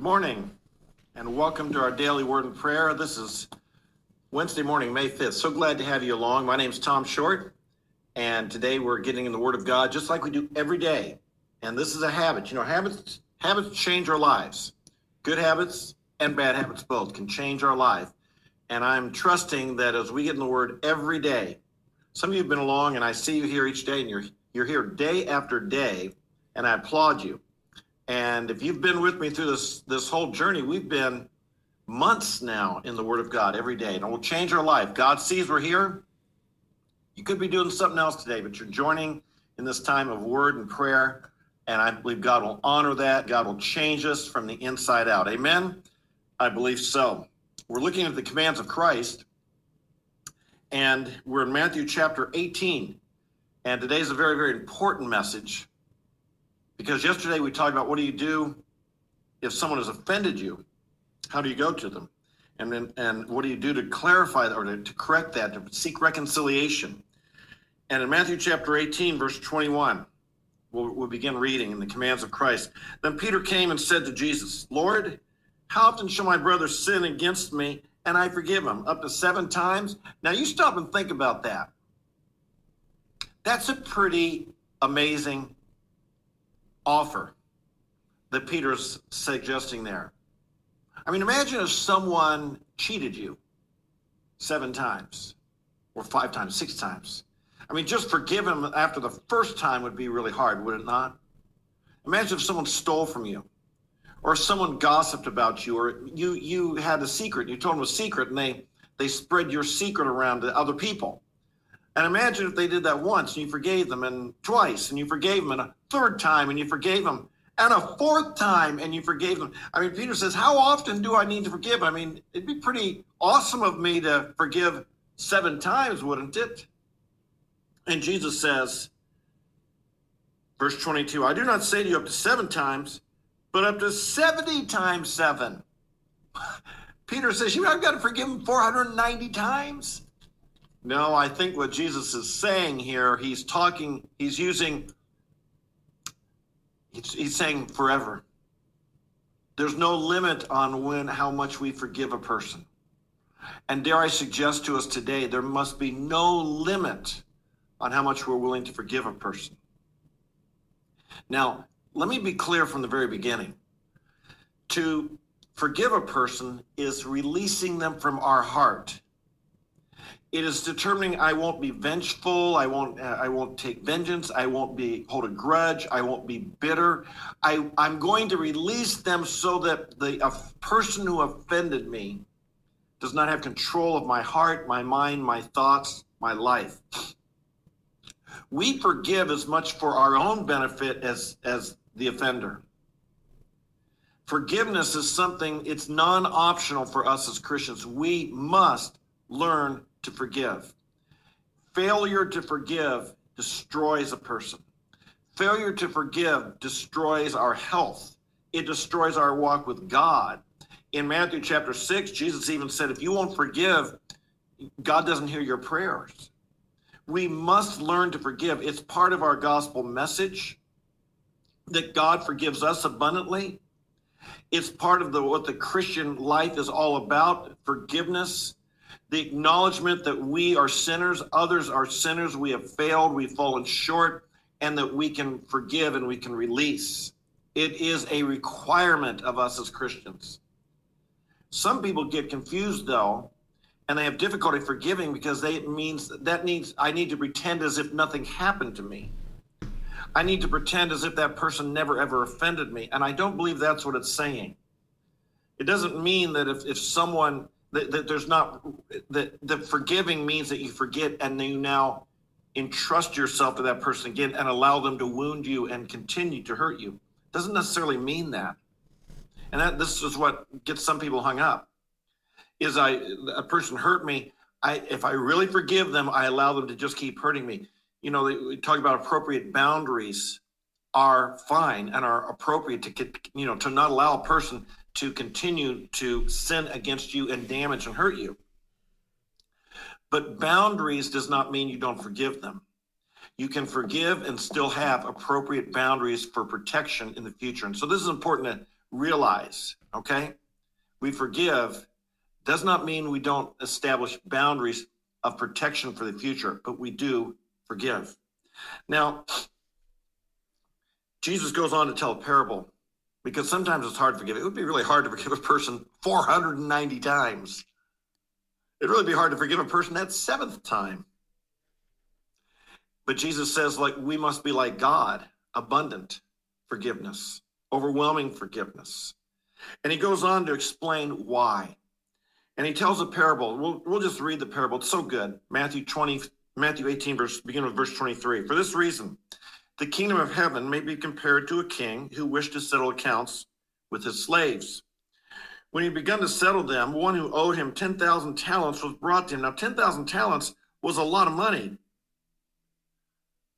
Good morning and welcome to our daily word and prayer. This is Wednesday morning, May 5th. So glad to have you along. My name is Tom Short, and today we're getting in the Word of God just like we do every day. And this is a habit. You know, habits habits change our lives. Good habits and bad habits both can change our life. And I'm trusting that as we get in the Word every day, some of you have been along, and I see you here each day, and you're you're here day after day, and I applaud you. And if you've been with me through this this whole journey, we've been months now in the Word of God every day, and it will change our life. God sees we're here. You could be doing something else today, but you're joining in this time of word and prayer, and I believe God will honor that. God will change us from the inside out. Amen. I believe so. We're looking at the commands of Christ, and we're in Matthew chapter 18. And today's a very, very important message because yesterday we talked about what do you do if someone has offended you? How do you go to them? And then, and what do you do to clarify that or to, to correct that, to seek reconciliation? And in Matthew chapter 18, verse 21, we'll, we'll begin reading in the commands of Christ. Then Peter came and said to Jesus, Lord, how often shall my brother sin against me and I forgive him? Up to seven times? Now you stop and think about that. That's a pretty amazing offer that Peter's suggesting there. I mean, imagine if someone cheated you seven times, or five times, six times. I mean, just forgive him after the first time would be really hard, would it not? Imagine if someone stole from you, or someone gossiped about you, or you you had a secret. You told them a secret, and they they spread your secret around to other people. And imagine if they did that once and you forgave them, and twice and you forgave them, and a third time and you forgave them, and a fourth time and you forgave them. I mean, Peter says, How often do I need to forgive? I mean, it'd be pretty awesome of me to forgive seven times, wouldn't it? And Jesus says, verse 22, I do not say to you up to seven times, but up to 70 times seven. Peter says, You I've got to forgive him 490 times. No, I think what Jesus is saying here, he's talking, he's using, he's, he's saying forever. There's no limit on when, how much we forgive a person. And dare I suggest to us today, there must be no limit on how much we're willing to forgive a person. Now, let me be clear from the very beginning. To forgive a person is releasing them from our heart it is determining I won't be vengeful. I won't. I won't take vengeance. I won't be hold a grudge. I won't be bitter. I I'm going to release them so that the a person who offended me does not have control of my heart, my mind, my thoughts, my life. We forgive as much for our own benefit as as the offender. Forgiveness is something. It's non-optional for us as Christians. We must learn to forgive. Failure to forgive destroys a person. Failure to forgive destroys our health. It destroys our walk with God. In Matthew chapter 6, Jesus even said, if you won't forgive, God doesn't hear your prayers. We must learn to forgive. It's part of our gospel message that God forgives us abundantly. It's part of the what the Christian life is all about, forgiveness the acknowledgement that we are sinners, others are sinners, we have failed, we've fallen short, and that we can forgive and we can release. It is a requirement of us as Christians. Some people get confused though, and they have difficulty forgiving because they, it means that needs I need to pretend as if nothing happened to me. I need to pretend as if that person never ever offended me. And I don't believe that's what it's saying. It doesn't mean that if, if someone that, that there's not that the forgiving means that you forget and then you now entrust yourself to that person again and allow them to wound you and continue to hurt you. Doesn't necessarily mean that. And that this is what gets some people hung up is i a person hurt me i if i really forgive them i allow them to just keep hurting me. You know we talk about appropriate boundaries are fine and are appropriate to get you know to not allow a person to continue to sin against you and damage and hurt you. But boundaries does not mean you don't forgive them. You can forgive and still have appropriate boundaries for protection in the future. And so this is important to realize, okay? We forgive does not mean we don't establish boundaries of protection for the future, but we do forgive. Now, Jesus goes on to tell a parable because sometimes it's hard to forgive. It would be really hard to forgive a person 490 times. It'd really be hard to forgive a person that seventh time. But Jesus says, like, we must be like God, abundant forgiveness, overwhelming forgiveness. And he goes on to explain why. And he tells a parable. We'll, we'll just read the parable. It's so good. Matthew 20, Matthew 18, verse, begin with verse 23. For this reason, the kingdom of heaven may be compared to a king who wished to settle accounts with his slaves. When he began to settle them, one who owed him 10,000 talents was brought to him. Now, 10,000 talents was a lot of money.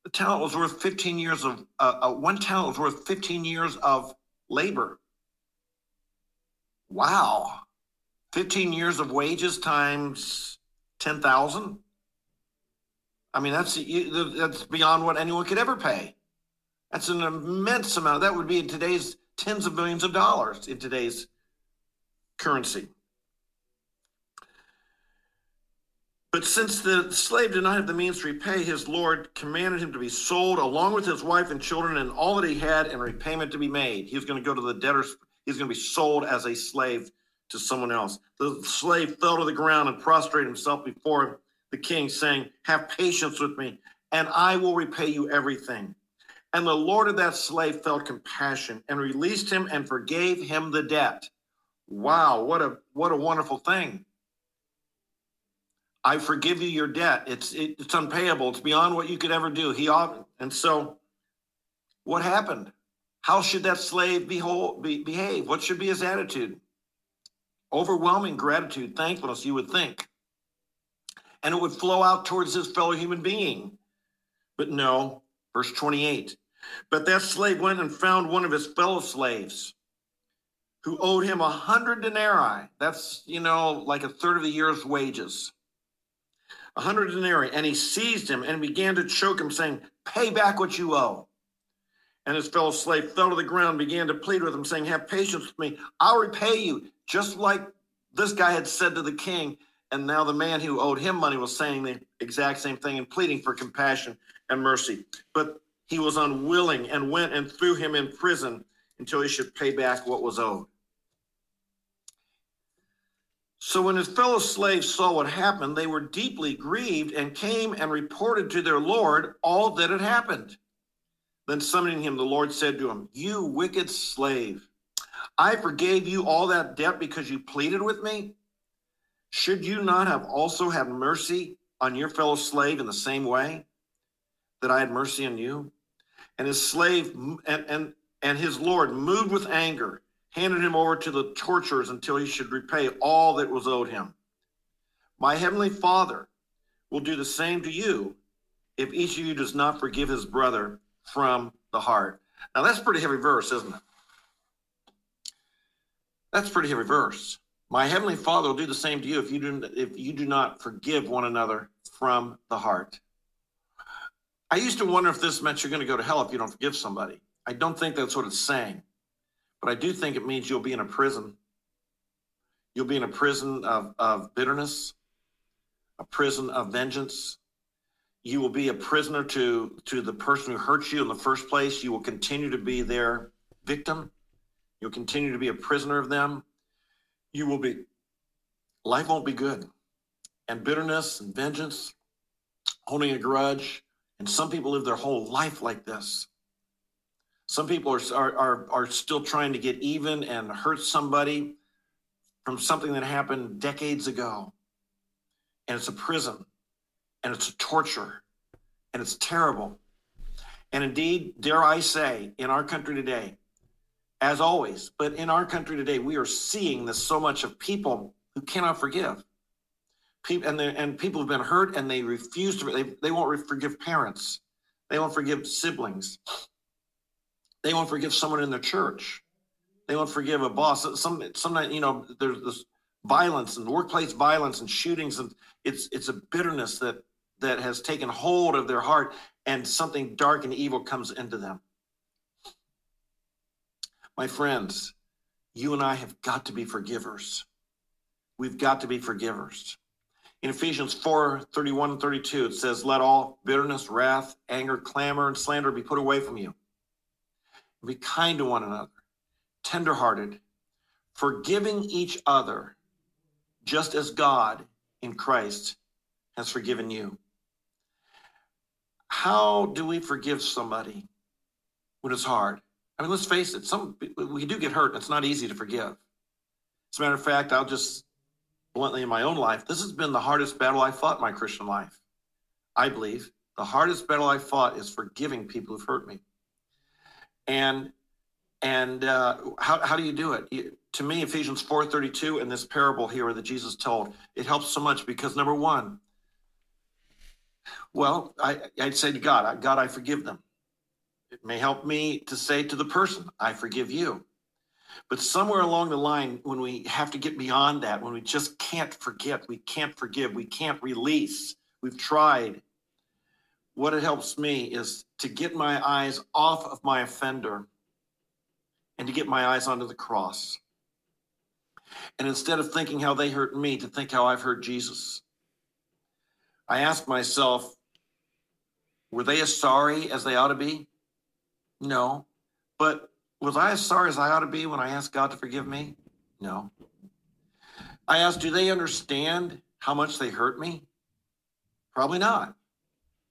The talent was worth 15 years of, uh, uh, one talent was worth 15 years of labor. Wow. 15 years of wages times 10,000. I mean, that's that's beyond what anyone could ever pay. That's an immense amount. That would be in today's tens of millions of dollars in today's currency. But since the slave did not have the means to repay, his Lord commanded him to be sold along with his wife and children and all that he had and repayment to be made. He was going to go to the debtors, he's going to be sold as a slave to someone else. The slave fell to the ground and prostrated himself before the king, saying, Have patience with me, and I will repay you everything. And the Lord of that slave felt compassion and released him and forgave him the debt. Wow, what a what a wonderful thing. I forgive you your debt. It's it, it's unpayable. It's beyond what you could ever do. He ought, and so what happened? How should that slave be whole, be, behave? What should be his attitude? Overwhelming gratitude, thankfulness, you would think. And it would flow out towards his fellow human being. But no, verse 28. But that slave went and found one of his fellow slaves who owed him a hundred denarii. That's, you know, like a third of the year's wages. A hundred denarii. And he seized him and began to choke him, saying, Pay back what you owe. And his fellow slave fell to the ground, began to plead with him, saying, Have patience with me. I'll repay you just like this guy had said to the king. And now the man who owed him money was saying the exact same thing and pleading for compassion and mercy. But he was unwilling and went and threw him in prison until he should pay back what was owed. So when his fellow slaves saw what happened, they were deeply grieved and came and reported to their Lord all that had happened. Then summoning him, the Lord said to him, You wicked slave. I forgave you all that debt because you pleaded with me. Should you not have also had mercy on your fellow slave in the same way that I had mercy on you? And his slave and, and, and his Lord, moved with anger, handed him over to the torturers until he should repay all that was owed him. My heavenly Father will do the same to you if each of you does not forgive his brother from the heart. Now, that's pretty heavy verse, isn't it? That's pretty heavy verse. My heavenly Father will do the same to you if you do if you do not forgive one another from the heart. I used to wonder if this meant you're going to go to hell if you don't forgive somebody. I don't think that's what it's saying, but I do think it means you'll be in a prison. You'll be in a prison of, of bitterness, a prison of vengeance. You will be a prisoner to, to the person who hurt you in the first place. You will continue to be their victim You'll continue to be a prisoner of them. You will be, life won't be good. And bitterness and vengeance, holding a grudge. And some people live their whole life like this. Some people are, are, are, are still trying to get even and hurt somebody from something that happened decades ago. And it's a prison and it's a torture and it's terrible. And indeed, dare I say, in our country today, as always. But in our country today, we are seeing this so much of people who cannot forgive. People and and people have been hurt and they refuse to. They, they won't forgive parents. They won't forgive siblings. They won't forgive someone in the church. They won't forgive a boss. Some sometimes you know there's this violence and workplace violence and shootings and it's it's a bitterness that that has taken hold of their heart and something dark and evil comes into them my friends, you and I have got to be forgivers. We've got to be forgivers. In Ephesians 4 31 and 32, it says, Let all bitterness, wrath, anger, clamor, and slander be put away from you. Be kind to one another, tenderhearted, forgiving each other, just as God in Christ has forgiven you. How do we forgive somebody when it's hard? I mean, let's face it, some we do get hurt, it's not easy to forgive. As a matter of fact, I'll just bluntly in my own life, this has been the hardest battle I fought in my Christian life. I believe the hardest battle I fought is forgiving people who've hurt me. And and uh, how, how do you do it? You, to me, Ephesians 4.32 and this parable here that Jesus told, it helps so much because number one, well, I, I'd say to God, God, I forgive them. It may help me to say to the person, I forgive you. But somewhere along the line, when we have to get beyond that, when we just can't forget, we can't forgive, we can't release, we've tried. What it helps me is to get my eyes off of my offender and to get my eyes onto the cross. And instead of thinking how they hurt me, to think how I've hurt Jesus. I ask myself, were they as sorry as they ought to be? No. But was I as sorry as I ought to be when I asked God to forgive me? No. I asked, do they understand how much they hurt me? Probably not.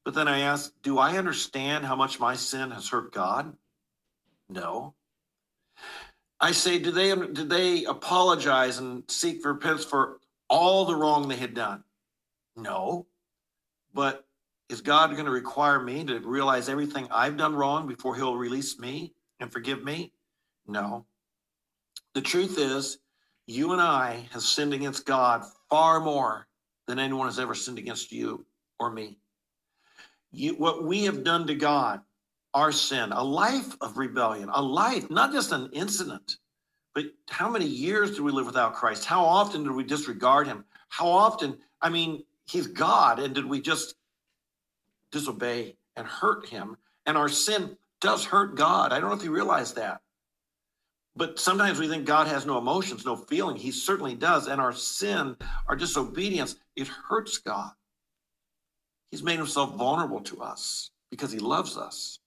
But then I asked, do I understand how much my sin has hurt God? No. I say, do they did they apologize and seek repentance for all the wrong they had done? No. But is God going to require me to realize everything I've done wrong before he'll release me? and forgive me? No. The truth is, you and I have sinned against God far more than anyone has ever sinned against you or me. You, what we have done to God, our sin, a life of rebellion, a life, not just an incident, but how many years did we live without Christ? How often did we disregard him? How often, I mean, he's God, and did we just disobey and hurt him? And our sin does hurt God. I don't know if you realize that. But sometimes we think God has no emotions, no feeling. He certainly does. And our sin, our disobedience, it hurts God. He's made himself vulnerable to us because he loves us.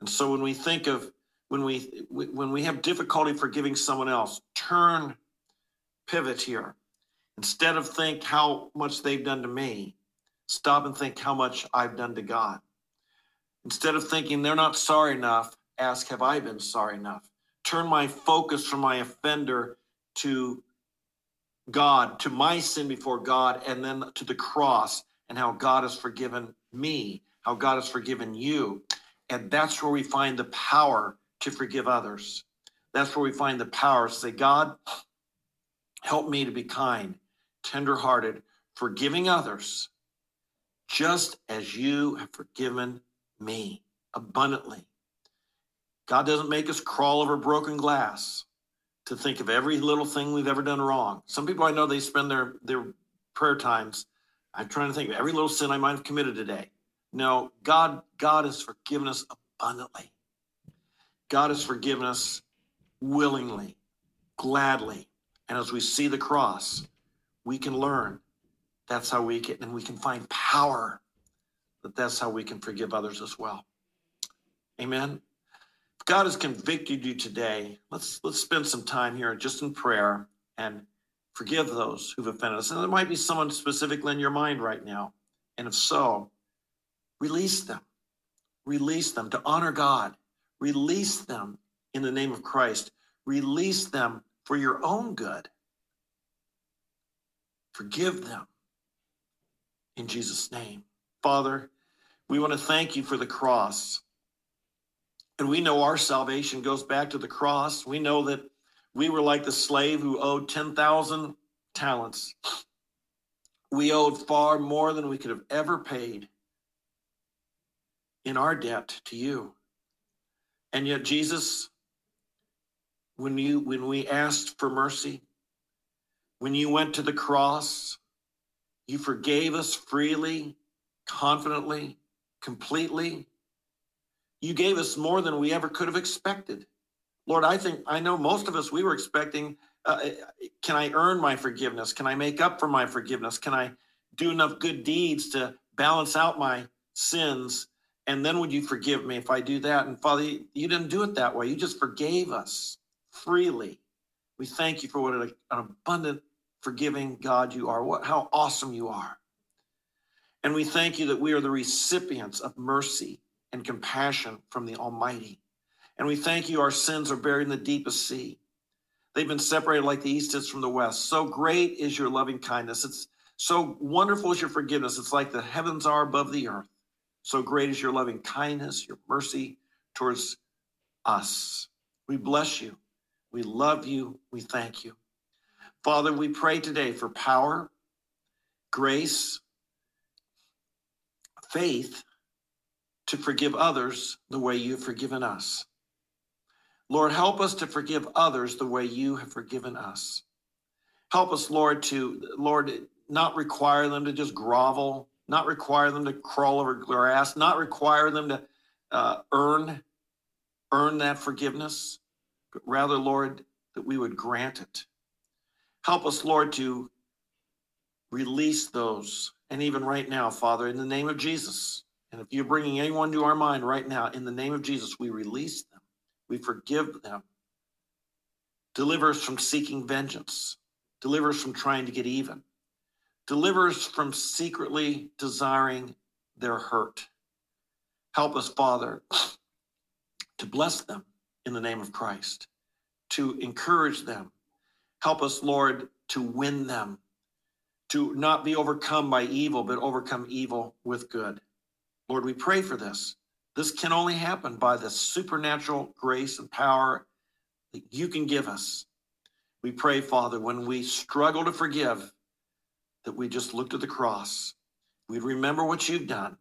And so when we think of when we when we have difficulty forgiving someone else, turn pivot here. Instead of think how much they've done to me, stop and think how much I've done to God. Instead of thinking they're not sorry enough, ask, Have I been sorry enough? Turn my focus from my offender to God, to my sin before God, and then to the cross and how God has forgiven me, how God has forgiven you. And that's where we find the power to forgive others. That's where we find the power to say, God, help me to be kind, tenderhearted, forgiving others, just as you have forgiven me abundantly. God doesn't make us crawl over broken glass to think of every little thing we've ever done wrong. Some people I know they spend their their prayer times I'm trying to think of every little sin I might have committed today. No, God God has forgiven us abundantly. God has forgiven us willingly, gladly. And as we see the cross, we can learn that's how we can and we can find power that that's how we can forgive others as well. Amen. If God has convicted you today, let's let's spend some time here just in prayer and forgive those who've offended us. And there might be someone specifically in your mind right now. And if so, release them. Release them to honor God. Release them in the name of Christ. Release them for your own good. Forgive them in Jesus' name. Father, we want to thank you for the cross. And we know our salvation goes back to the cross. We know that we were like the slave who owed 10,000 talents. We owed far more than we could have ever paid in our debt to you. And yet, Jesus, when you when we asked for mercy, when you went to the cross, you forgave us freely confidently, completely. You gave us more than we ever could have expected, Lord, I think I know most of us we were expecting uh, can I earn my forgiveness? Can I make up for my forgiveness? Can I do enough good deeds to balance out my sins? And then would you forgive me if I do that? And Father, you didn't do it that way. You just forgave us freely. We thank you for what an abundant, forgiving God you are. What how awesome you are. And we thank you that we are the recipients of mercy and compassion from the Almighty. And we thank you our sins are buried in the deepest sea. They've been separated like the east is from the west. So great is your loving kindness. It's so wonderful is your forgiveness. It's like the heavens are above the earth. So great is your loving kindness, your mercy towards us. We bless you. We love you. We thank you. Father, we pray today for power, grace, faith to forgive others the way you've forgiven us. Lord, help us to forgive others the way you have forgiven us. Help us, Lord, to, Lord, not require them to just grovel, not require them to crawl over their ass, not require them to uh, earn, earn that forgiveness, but rather, Lord, that we would grant it. Help us, Lord, to release those. And even right now, Father, in the name of Jesus, and if you're bringing anyone to our mind right now, in the name of Jesus, we release them we forgive them. Deliver us from seeking vengeance. Deliver us from trying to get even. Deliver us from secretly desiring their hurt. Help us, Father, to bless them in the name of Christ, to encourage them. Help us, Lord, to win them, to not be overcome by evil, but overcome evil with good. Lord, we pray for this. This can only happen by the supernatural grace and power that you can give us. We pray, Father, when we struggle to forgive, that we just look to the cross. We'd remember what you've done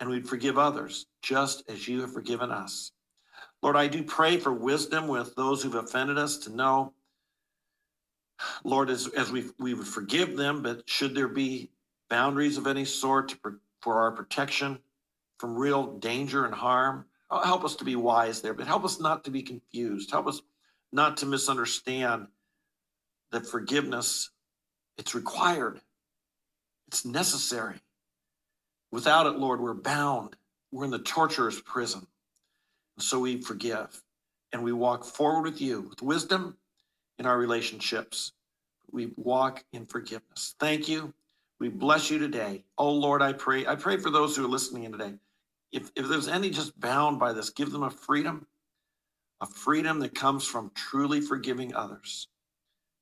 and we'd forgive others just as you have forgiven us. Lord, I do pray for wisdom with those who've offended us to know, Lord, as, as we, we would forgive them, but should there be boundaries of any sort to, for our protection, from real danger and harm. Help us to be wise there, but help us not to be confused. Help us not to misunderstand that forgiveness it's required. It's necessary. Without it, Lord, we're bound. We're in the torturer's prison. And so we forgive and we walk forward with you with wisdom in our relationships. We walk in forgiveness. Thank you. We bless you today. Oh Lord, I pray. I pray for those who are listening in today if, if there's any just bound by this, give them a freedom, a freedom that comes from truly forgiving others.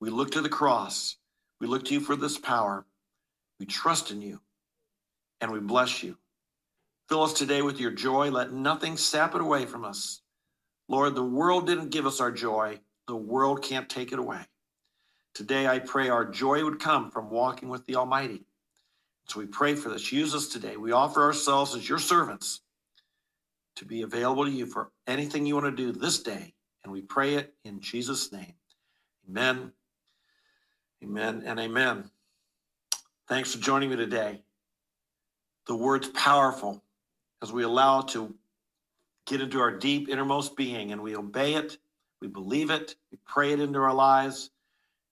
We look to the cross. We look to you for this power. We trust in you and we bless you. Fill us today with your joy. Let nothing sap it away from us. Lord, the world didn't give us our joy. The world can't take it away. Today, I pray our joy would come from walking with the Almighty. So we pray for this. Use us today. We offer ourselves as your servants to be available to you for anything you want to do this day. And we pray it in Jesus' name. Amen. Amen and amen. Thanks for joining me today. The word's powerful as we allow it to get into our deep innermost being and we obey it, we believe it, we pray it into our lives,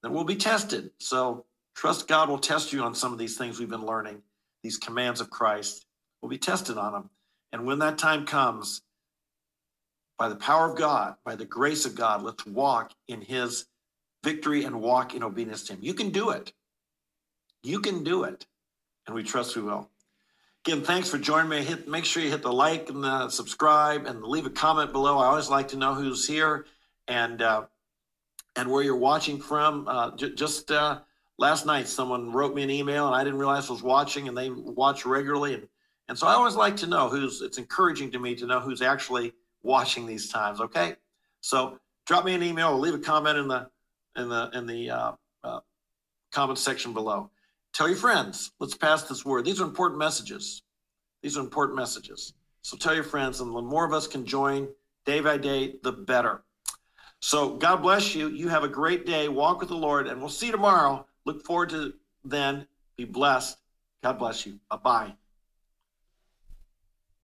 then we'll be tested. So trust God will test you on some of these things we've been learning, these commands of Christ. We'll be tested on them. And when that time comes, by the power of God, by the grace of God, let's walk in his victory and walk in obedience to him. You can do it. You can do it. And we trust we will. Again, thanks for joining me. Hit, make sure you hit the like and the subscribe and leave a comment below. I always like to know who's here and uh, and where you're watching from. Uh, j- just uh, last night, someone wrote me an email and I didn't realize I was watching, and they watch regularly. And and so I always like to know who's, it's encouraging to me to know who's actually watching these times. Okay. So drop me an email or leave a comment in the, in the, in the uh, uh, comment section below. Tell your friends. Let's pass this word. These are important messages. These are important messages. So tell your friends, and the more of us can join day by day, the better. So God bless you. You have a great day. Walk with the Lord, and we'll see you tomorrow. Look forward to then. Be blessed. God bless you. Bye bye.